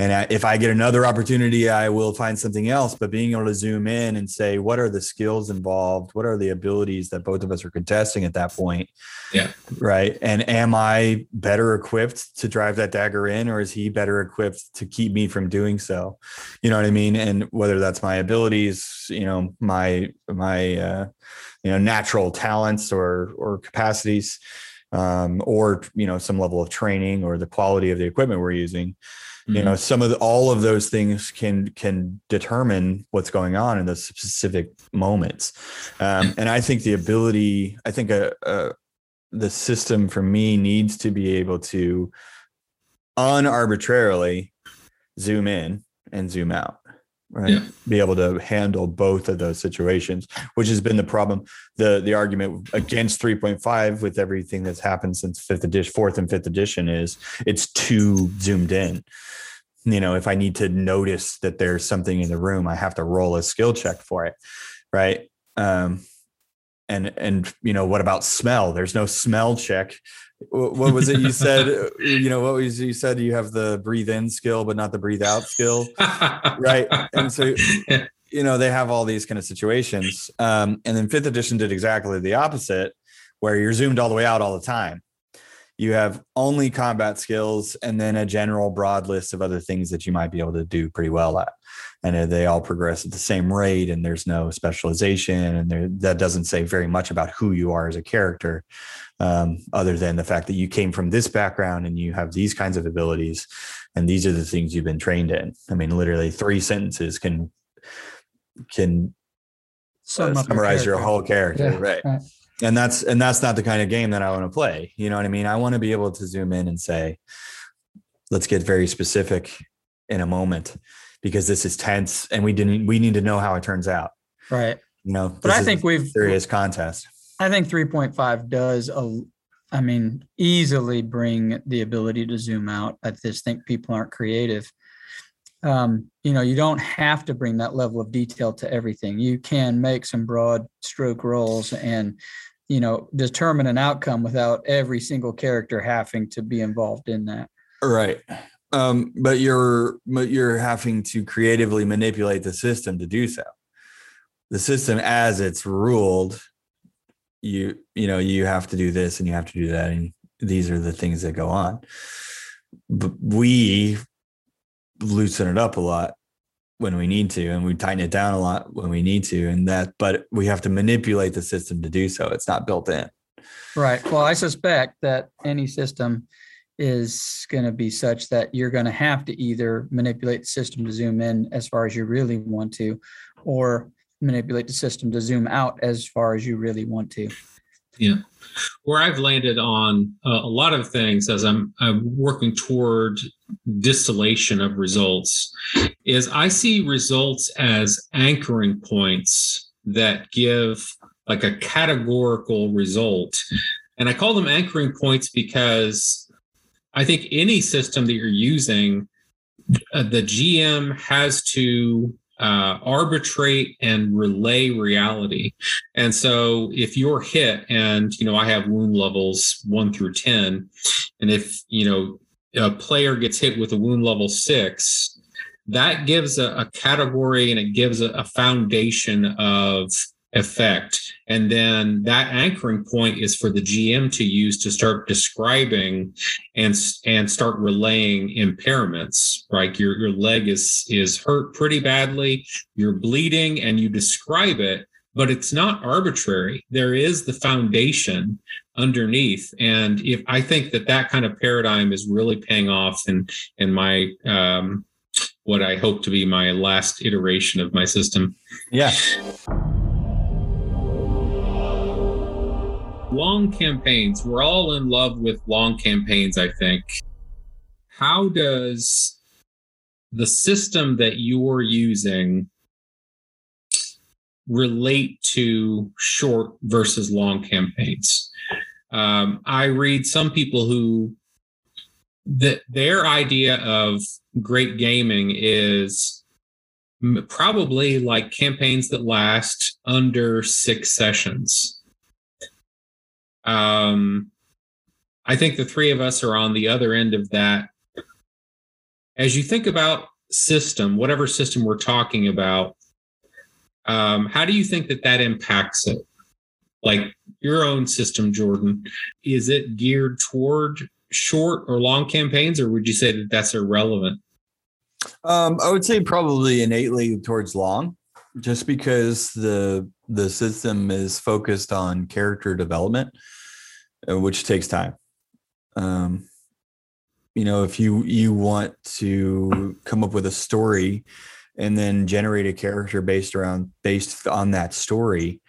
[SPEAKER 2] And I, if I get another opportunity, I will find something else. But being able to zoom in and say, what are the skills involved? What are the abilities that both of us are contesting at that point?
[SPEAKER 1] Yeah.
[SPEAKER 2] Right. And am I better equipped to drive that dagger in, or is he better equipped to keep me from doing so? You know what I mean? And whether that's my abilities, you know, my my uh, you know natural talents or or capacities um, or you know some level of training or the quality of the equipment we're using mm-hmm. you know some of the, all of those things can can determine what's going on in those specific moments um, and i think the ability i think a, a, the system for me needs to be able to unarbitrarily zoom in and zoom out right yeah. be able to handle both of those situations which has been the problem. The the argument against 3.5 with everything that's happened since fifth edition fourth and fifth edition is it's too zoomed in. You know if i need to notice that there's something in the room i have to roll a skill check for it right? Um and and you know what about smell? There's no smell check what was it you [LAUGHS] said? You know what was you said? You have the breathe in skill but not the breathe out skill. Right. And so [LAUGHS] you know they have all these kind of situations. Um, and then fifth edition did exactly the opposite where you're zoomed all the way out all the time you have only combat skills and then a general broad list of other things that you might be able to do pretty well at. And they all progress at the same rate and there's no specialization and there, that doesn't say very much about who you are as a character um, other than the fact that you came from this background and you have these kinds of abilities and these are the things you've been trained in. I mean literally three sentences can can uh, summarize your, your, whole character yeah, right. right and that's and that's not the kind of game that I want to play. You know what I mean? I want to be able to zoom in and say, let's get very specific in a moment because this is tense and we didn't we need to know how it turns out.
[SPEAKER 3] Right.
[SPEAKER 2] You know,
[SPEAKER 3] but I think we've
[SPEAKER 2] serious contest.
[SPEAKER 3] I think 3.5 does a I mean easily bring the ability to zoom out. I just think people aren't creative. Um, you know, you don't have to bring that level of detail to everything. You can make some broad stroke rolls and you know determine an outcome without every single character having to be involved in that.
[SPEAKER 2] Right. Um, but you're but you're having to creatively manipulate the system to do so. The system as it's ruled you you know you have to do this and you have to do that and these are the things that go on. But we loosen it up a lot when we need to and we tighten it down a lot when we need to and that but we have to manipulate the system to do so. It's not built in.
[SPEAKER 3] Right. Well i suspect that any system is going to be such that you're going to have to either manipulate the system to zoom in as far as you really want to or manipulate the system to zoom out as far as you really want to.
[SPEAKER 1] Yeah where i've landed on uh, a lot of things as i'm i'm working toward distillation of results is i see results as anchoring points that give like a categorical result. And i call them anchoring points because i think any system that you're using uh, the gm has to uh, arbitrate and relay reality. And so if you're hit and, you know, I have wound levels one through 10, and if, you know, a player gets hit with a wound level six, that gives a, a category and it gives a, a foundation of effect. And then that anchoring point is for the GM to use to start describing and and start relaying impairments. Right, your your leg is is hurt pretty badly, you're bleeding, and you describe it, but it's not arbitrary. There is the foundation underneath, and if I think that that kind of paradigm is really paying off in in my um, what I hope to be my last iteration of my system.
[SPEAKER 2] Yeah.
[SPEAKER 1] Long campaigns. We're all in love with long campaigns i think. How does the system that you're using relate to short versus long campaigns? Um, i read some people who that their idea of great gaming is probably like campaigns that last under six sessions um, I think the three of us are on the other end of that as you think about system, whatever system we're talking about, um, how do you think that that impacts it? Like your own system, Jordan, is it geared toward short or long campaigns, or would you say that that's irrelevant?
[SPEAKER 2] Um, I would say probably innately towards long, just because the the system is focused on character development, which takes time. Um, you know, if you you want to come up with a story and then generate a character based around based on that story,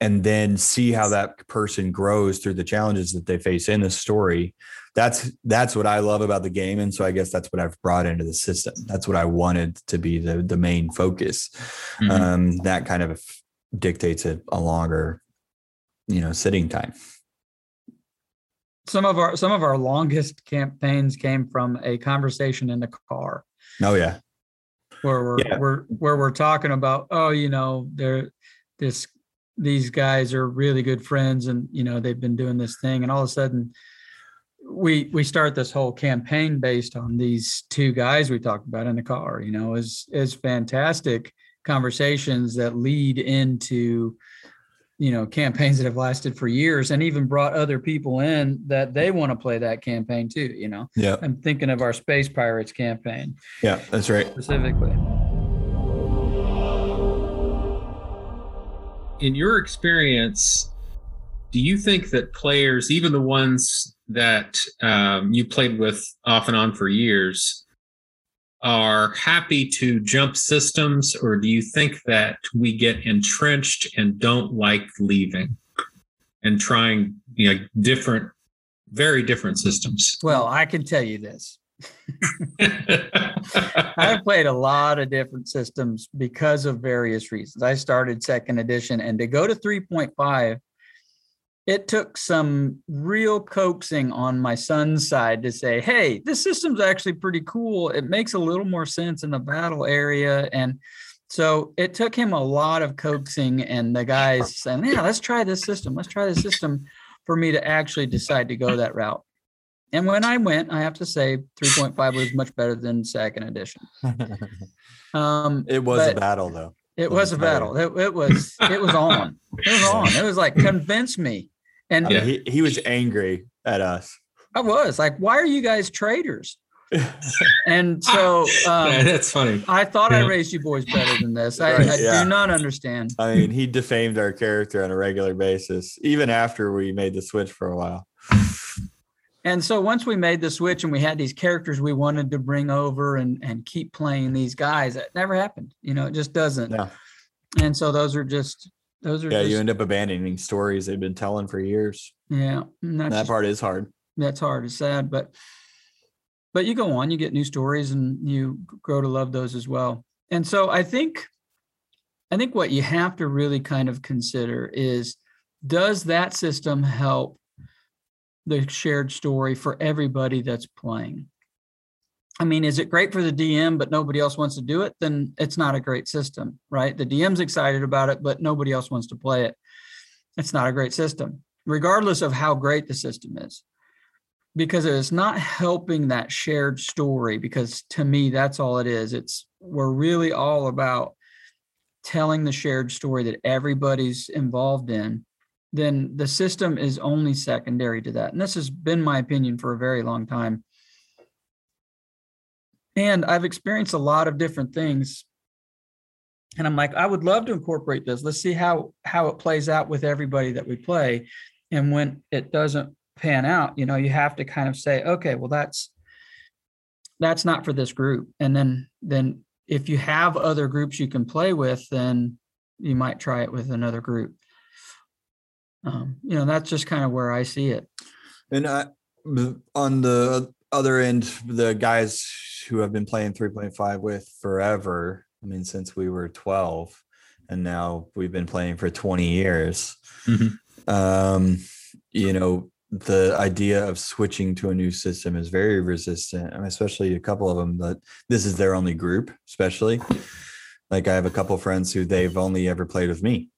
[SPEAKER 2] and then see how that person grows through the challenges that they face in the story that's that's what i love about the game and so i guess that's what i've brought into the system that's what i wanted to be the the main focus mm-hmm. um that kind of dictates it a longer you know sitting time
[SPEAKER 3] some of our some of our longest campaigns came from a conversation in the car.
[SPEAKER 2] Oh yeah.
[SPEAKER 3] Where we're yeah. we're where we're talking about oh you know there this these guys are really good friends and you know they've been doing this thing. And all of a sudden we we start this whole campaign based on these two guys we talked about in the car you know is is fantastic conversations that lead into you know campaigns that have lasted for years and even brought other people in that they want to play that campaign too you know?
[SPEAKER 2] Yeah.
[SPEAKER 3] I'm thinking of our space pirates campaign.
[SPEAKER 2] Yeah that's right.
[SPEAKER 3] Specifically.
[SPEAKER 1] In your experience, do you think that players, even the ones that um, you played with off and on for years, are happy to jump systems, or do you think that we get entrenched and don't like leaving and trying you know different, very different systems?
[SPEAKER 3] Well, I can tell you this. [LAUGHS] I've played a lot of different systems because of various reasons. I started second edition, and to go to 3.5, it took some real coaxing on my son's side to say, hey, this system's actually pretty cool. It makes a little more sense in the battle area. And so it took him a lot of coaxing and the guys saying, yeah, let's try this system. Let's try this system for me to actually decide to go that route. And when I went, I have to say 3.5 was much better than second edition. [LAUGHS]
[SPEAKER 2] Um, it was a battle though.
[SPEAKER 3] It was a battle. It, it, was it was on. It was on. It was like convince me. And
[SPEAKER 2] yeah. he, he was angry at us.
[SPEAKER 3] I was like, why are you guys traitors? [LAUGHS] and so um,
[SPEAKER 1] yeah, that's funny.
[SPEAKER 3] I thought yeah. I raised you boys better than this. I, right, I yeah. do not understand.
[SPEAKER 2] I mean, he defamed our character on a regular basis, even after we made the switch for a while.
[SPEAKER 3] And so once we made the switch and we had these characters we wanted to bring over and, and keep playing these guys, it never happened. You know, it just doesn't.
[SPEAKER 2] Yeah.
[SPEAKER 3] And so those are just those are
[SPEAKER 2] yeah.
[SPEAKER 3] Just,
[SPEAKER 2] you end up abandoning stories they've been telling for years.
[SPEAKER 3] Yeah,
[SPEAKER 2] that just, part is hard.
[SPEAKER 3] That's hard. It's sad, but but you go on. You get new stories and you grow to love those as well. And so I think I think what you have to really kind of consider is does that system help the shared story for everybody that's playing. I mean, is it great for the DM, but nobody else wants to do it? Then it's not a great system, right? The DM's excited about it, but nobody else wants to play it. It's not a great system, regardless of how great the system is, because it's not helping that shared story. Because to me, that's all it is. It's we're really all about telling the shared story that everybody's involved in then the system is only secondary to that. And this has been my opinion for a very long time. And I've experienced a lot of different things. And I'm like, I would love to incorporate this. Let's see how how it plays out with everybody that we play. And when it doesn't pan out, you know, you have to kind of say, okay, well, that's that's not for this group. And then then if you have other groups you can play with, then you might try it with another group um, you know that's just kind of where i see it.
[SPEAKER 2] And I, on the other end the guys who have been playing 3.5 with forever i mean since we were 12 and now we've been playing for 20 years. Mm-hmm. um, you know the idea of switching to a new system is very resistant especially a couple of them that this is their only group especially. Like i have a couple friends who they've only ever played with me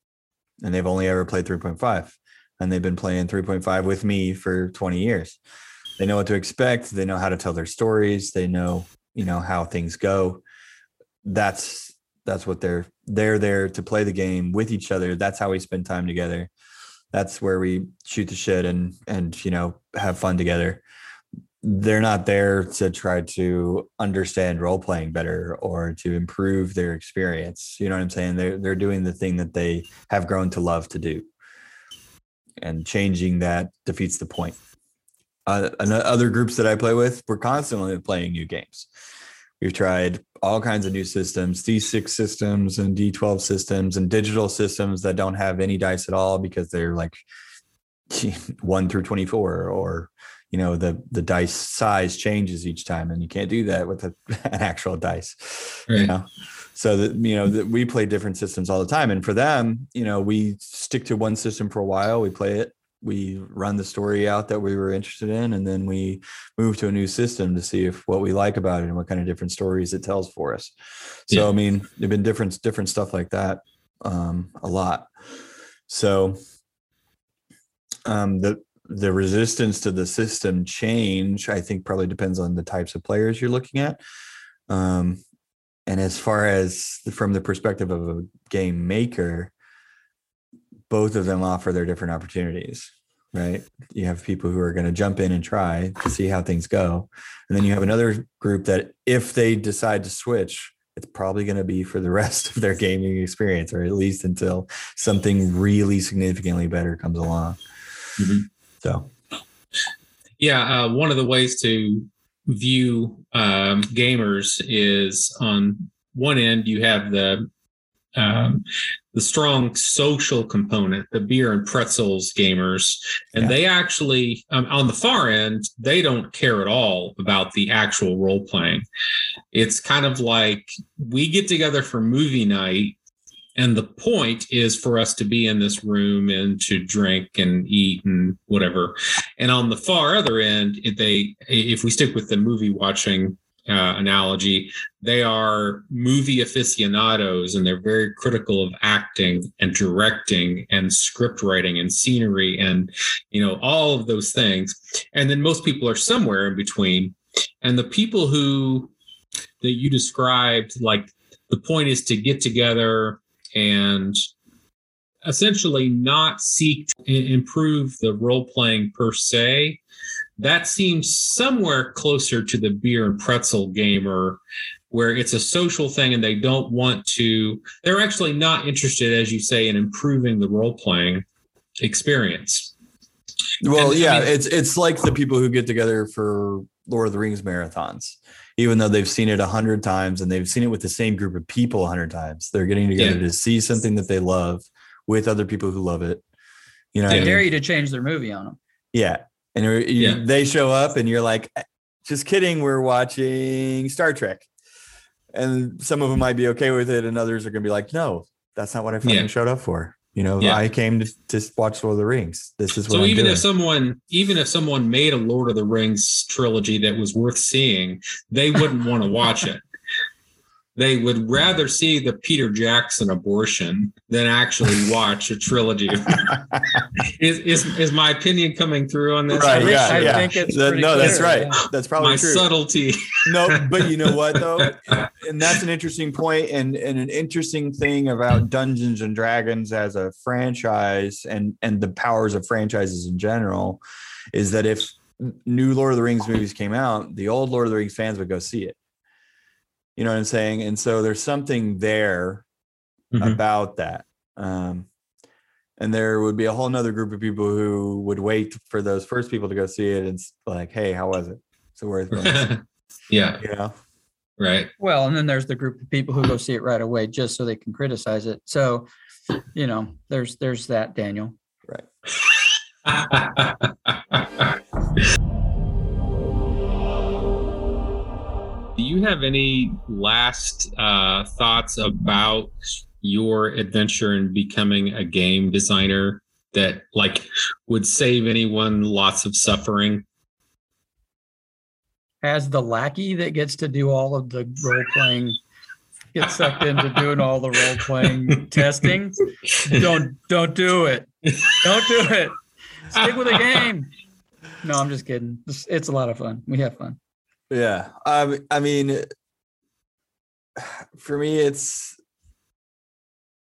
[SPEAKER 2] and they've only ever played 3.5 and they've been playing 3.5 with me for 20 years. They know what to expect they know how to tell their stories they know you know how things go. That's that's what they're they're there to play the game with each other. That's how we spend time together. That's where we shoot the shit and and you know have fun together they're not there to try to understand role playing better or to improve their experience. You know what i'm saying? They're they're doing the thing that they have grown to love to do. And changing that defeats the point. Uh, other groups that i play with we're constantly playing new games. We've tried all kinds of new systems d6 systems and d12 systems and digital systems that don't have any dice at all because they're like [LAUGHS] 1 through 24 or you know the the dice size changes each time and you can't do that with a, [LAUGHS] an actual dice right. you know so that you know that we play different systems all the time and for them you know we stick to one system for a while we play it we run the story out that we were interested in and then we move to a new system to see if what we like about it and what kind of different stories it tells for us so yeah. i mean there've been different different stuff like that um, a lot so um, the the resistance to the system change i think probably depends on the types of players you're looking at. Um, and as far as from the perspective of a game maker both of them offer their different opportunities right? You have people who are going to jump in and try to see how things go. And then you have another group that if they decide to switch it's probably going to be for the rest of their gaming experience or at least until something really significantly better comes along. Mm-hmm. So,
[SPEAKER 1] yeah, uh, one of the ways to view um, gamers is on one end you have the um, the strong social component, the beer and pretzels gamers, and yeah. they actually um, on the far end they don't care at all about the actual role playing. It's kind of like we get together for movie night and the point is for us to be in this room and to drink and eat and whatever. And on the far other end if they if we stick with the movie watching uh, analogy they are movie aficionados and they're very critical of acting and directing and script writing and scenery and you know all of those things. And then most people are somewhere in between. And the people who that you described like the point is to get together and essentially not seek to improve the role playing per se. That seems somewhere closer to the beer and pretzel gamer, where it's a social thing and they don't want to, they're actually not interested, as you say, in improving the role playing experience.
[SPEAKER 2] Well, and, yeah, I mean, it's it's like the people who get together for Lord of the Rings marathons even though they've seen it a hundred times and they've seen it with the same group of people a hundred times. They're getting together yeah. to see something that they love with other people who love it.
[SPEAKER 3] You know, they dare you to change their movie on them.
[SPEAKER 2] Yeah, and you, yeah. they show up, and you're like, eh, "Just kidding, we're watching Star Trek." And some of them might be okay with it, and others are going to be like, "No, that's not what I fucking yeah. showed up for." You know, yeah. I came to, just watch Lord of the Rings. This is what. So
[SPEAKER 1] I'm even
[SPEAKER 2] doing.
[SPEAKER 1] if someone, even if someone made a Lord of the Rings trilogy that was worth seeing, they wouldn't want to watch it they would rather see the Peter Jackson abortion than actually [LAUGHS] watch a trilogy. [LAUGHS] is, is is my opinion coming through on this?
[SPEAKER 2] Right. Yeah. I yeah. think it's that, no, clear. that's right. Yeah. That's probably
[SPEAKER 1] my
[SPEAKER 2] true.
[SPEAKER 1] subtlety.
[SPEAKER 2] no, but you know what though, [LAUGHS] and that's an interesting point, and and an interesting thing about Dungeons and Dragons as a franchise, and and the powers of franchises in general, is that if new Lord of the Rings movies came out, the old Lord of the Rings fans would go see it you know what I'm saying? And so there's something there mm-hmm. about that. Um, and there would be a whole nother group of people who would wait for those first people to go see it and like, hey, how was it? So worth
[SPEAKER 1] going. [LAUGHS] yeah.
[SPEAKER 2] You know?
[SPEAKER 1] Right.
[SPEAKER 3] Well, and then there's the group of people who go see it right away just so they can criticize it. So, you know, there's there's that, Daniel.
[SPEAKER 2] Right. [LAUGHS]
[SPEAKER 1] you have any last uh, thoughts about your adventure in becoming a game designer that like would save anyone lots of suffering?
[SPEAKER 3] As the lackey that gets to do all of the role playing, get sucked into doing all the role playing [LAUGHS] testing. Don't don't do it. Don't do it. Stick with the game. No, I'm just kidding. It's, it's a lot of fun. We have fun.
[SPEAKER 2] Yeah. Um, I mean, for me, it's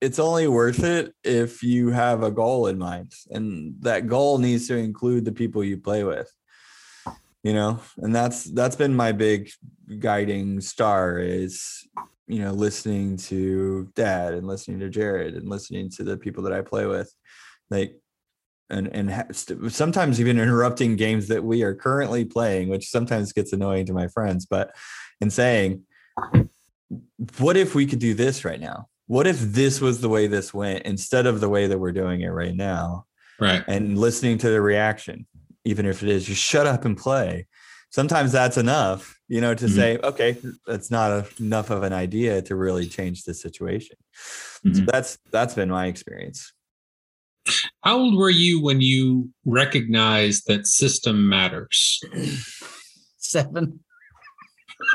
[SPEAKER 2] it's only worth it if you have a goal in mind, and that goal needs to include the people you play with. You know, and that's that's been my big guiding star is you know listening to Dad and listening to Jared and listening to the people that I play with, like and and ha- st- sometimes even interrupting games that we are currently playing, which sometimes gets annoying to my friends. But in saying, what if we could do this right now? What if this was the way this went instead of the way that we're doing it right now?
[SPEAKER 1] Right.
[SPEAKER 2] And listening to the reaction, even if it is just shut up and play. Sometimes that's enough, you know, to
[SPEAKER 1] Mhm.
[SPEAKER 2] say, okay, that's not a, enough of an idea to really change the situation. So
[SPEAKER 1] Mhm.
[SPEAKER 2] that's that's been my experience.
[SPEAKER 1] How old were you when you recognized that system matters? [CLEARS THROAT]
[SPEAKER 3] Seven. [LAUGHS]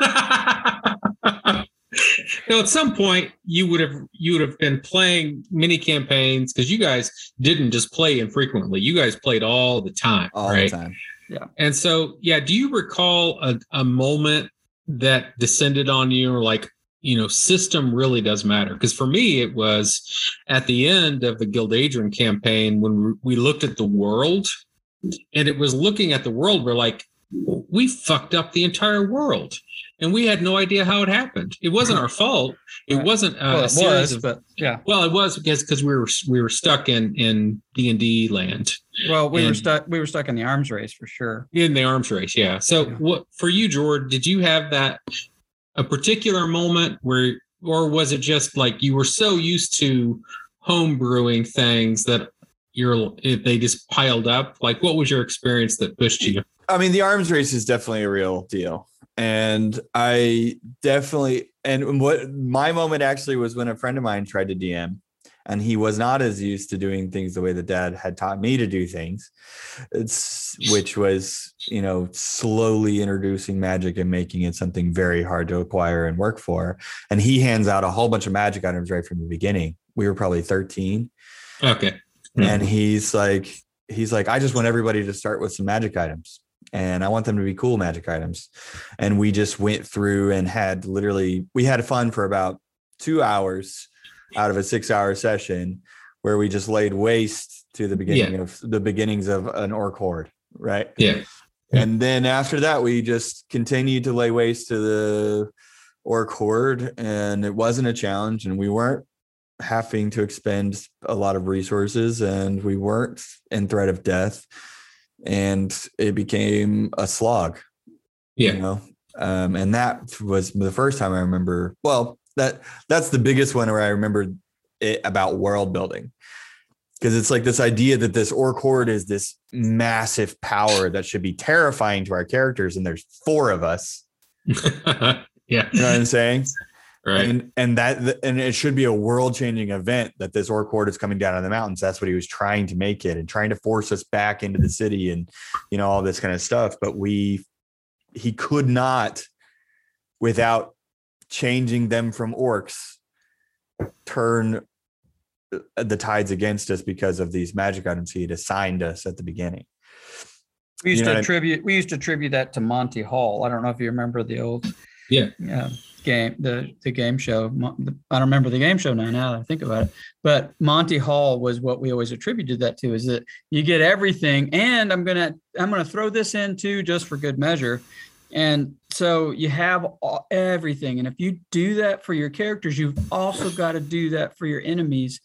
[SPEAKER 1] now, at some point, you would have you would have been playing mini campaigns because you guys didn't just play infrequently. You guys played all the time,
[SPEAKER 2] all
[SPEAKER 1] right?
[SPEAKER 2] the time.
[SPEAKER 1] yeah And so, yeah, do you recall a, a moment that descended on you or like, you know, system really does matter? Because for me, it was at the end of the Gildadrian campaign when we- looked at the world and it was looking at the world, we're like, we fucked up the entire world. And we had no idea how it happened. It wasn't our fault. It
[SPEAKER 3] Right.
[SPEAKER 1] wasn't uh,
[SPEAKER 3] well, it
[SPEAKER 1] series
[SPEAKER 3] was,
[SPEAKER 1] of
[SPEAKER 3] but yeah.
[SPEAKER 1] well, it was because because we were we were stuck in in D and D land
[SPEAKER 3] Well, we were stuck. We were stuck in the arms race for sure.
[SPEAKER 1] in the arms race. Yeah. So
[SPEAKER 3] Yeah.
[SPEAKER 1] what for you, George? Did you have that a particular moment where, or was it just like you were so used to home brewing things that you're they just piled up? Like, what was your experience that pushed you?
[SPEAKER 2] I mean, the arms race is definitely a real deal. And I definitely, and what my moment actually was when a friend of mine tried to DM and he was not as used to doing things the way the dad had taught me to do things. It's which was, you know, slowly introducing magic and making it something very hard to acquire and work for. And he hands out a whole bunch of magic items right from the beginning. We were probably 13
[SPEAKER 1] Okay. Hmm.
[SPEAKER 2] and he's like he's like i just want everybody to start with some magic items and i want them to be cool magic items and we just went through and had literally we had fun for about two hours out of a six hour session where we just laid waste to the beginning of the beginnings of an orc horde right
[SPEAKER 1] Yeah.
[SPEAKER 2] and then after that we just continued to lay waste to the orc horde and it wasn't a challenge and we weren't having to expend a lot of resources and we weren't in threat of death and it became a slog
[SPEAKER 1] Yeah.
[SPEAKER 2] you know um, and that was the first time i remember well that that's the biggest one where i remember it about world building because it's like this idea that this orc horde is this massive power that should be terrifying to our characters and there's four of us [LAUGHS]
[SPEAKER 1] yeah.
[SPEAKER 2] you know what i'm saying
[SPEAKER 1] Right.
[SPEAKER 2] and and that and it should be a world changing event that this orc horde is coming down on the mountains. That's what he was trying to make it and trying to force us back into the city and you know all this kind of stuff. But we he could not without changing them from orcs turn uh, the tides against us because of these magic items he had assigned us at the beginning.
[SPEAKER 3] We used
[SPEAKER 2] You know
[SPEAKER 3] to
[SPEAKER 2] what I-
[SPEAKER 3] attribute. We used to attribute that to Monty Hall. I don't know if you remember the old.
[SPEAKER 1] Yeah.
[SPEAKER 3] Yeah. Game the the game show. I don't remember the game show now. Now that I think about it, but Monty Hall was what we always attributed that to. Is that you get everything, and I'm gonna I'm gonna throw this in too, just for good measure. And so you have all, everything, and if you do that for your characters, you've also got to do that for your enemies.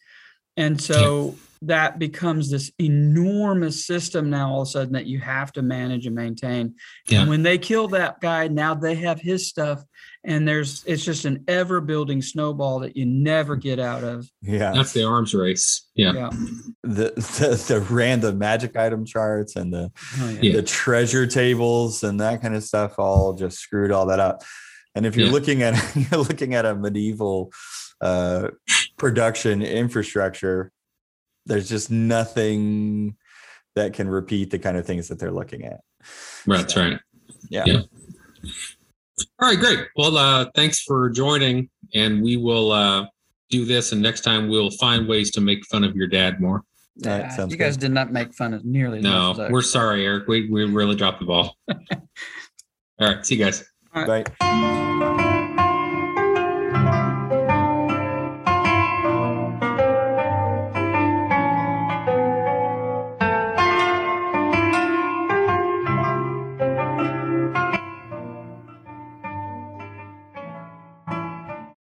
[SPEAKER 3] And so that becomes this enormous system now all of a sudden that you have to manage and maintain.
[SPEAKER 1] Yeah.
[SPEAKER 3] And when they kill that guy, now they have his stuff. And there's it's just an ever building snowball that you never get out of.
[SPEAKER 2] Yeah.
[SPEAKER 1] That's the arms race. Yeah.
[SPEAKER 3] Yeah.
[SPEAKER 2] the, the the random magic item charts and the
[SPEAKER 3] Oh, yeah.
[SPEAKER 1] Yeah.
[SPEAKER 2] the treasure tables and that kind of stuff all just screwed all that up. And if you're
[SPEAKER 1] Yeah.
[SPEAKER 2] looking at [LAUGHS] you're looking at a medieval uh, production infrastructure, there's just nothing that can repeat the kind of things that they're looking at.
[SPEAKER 1] That's
[SPEAKER 2] So,
[SPEAKER 1] right.
[SPEAKER 2] Yeah.
[SPEAKER 1] Yeah. All right, great. Well, uh, thanks for joining, and we will uh, do this. And next time, we'll find ways to make fun of your dad more.
[SPEAKER 2] All right,
[SPEAKER 3] Yeah,
[SPEAKER 2] sounds
[SPEAKER 3] you guys
[SPEAKER 2] good.
[SPEAKER 3] did not make fun of nearly as
[SPEAKER 1] No,
[SPEAKER 3] much as
[SPEAKER 1] we're sorry, Eric. We we really dropped the ball. [LAUGHS] All right, see you guys.
[SPEAKER 2] Bye.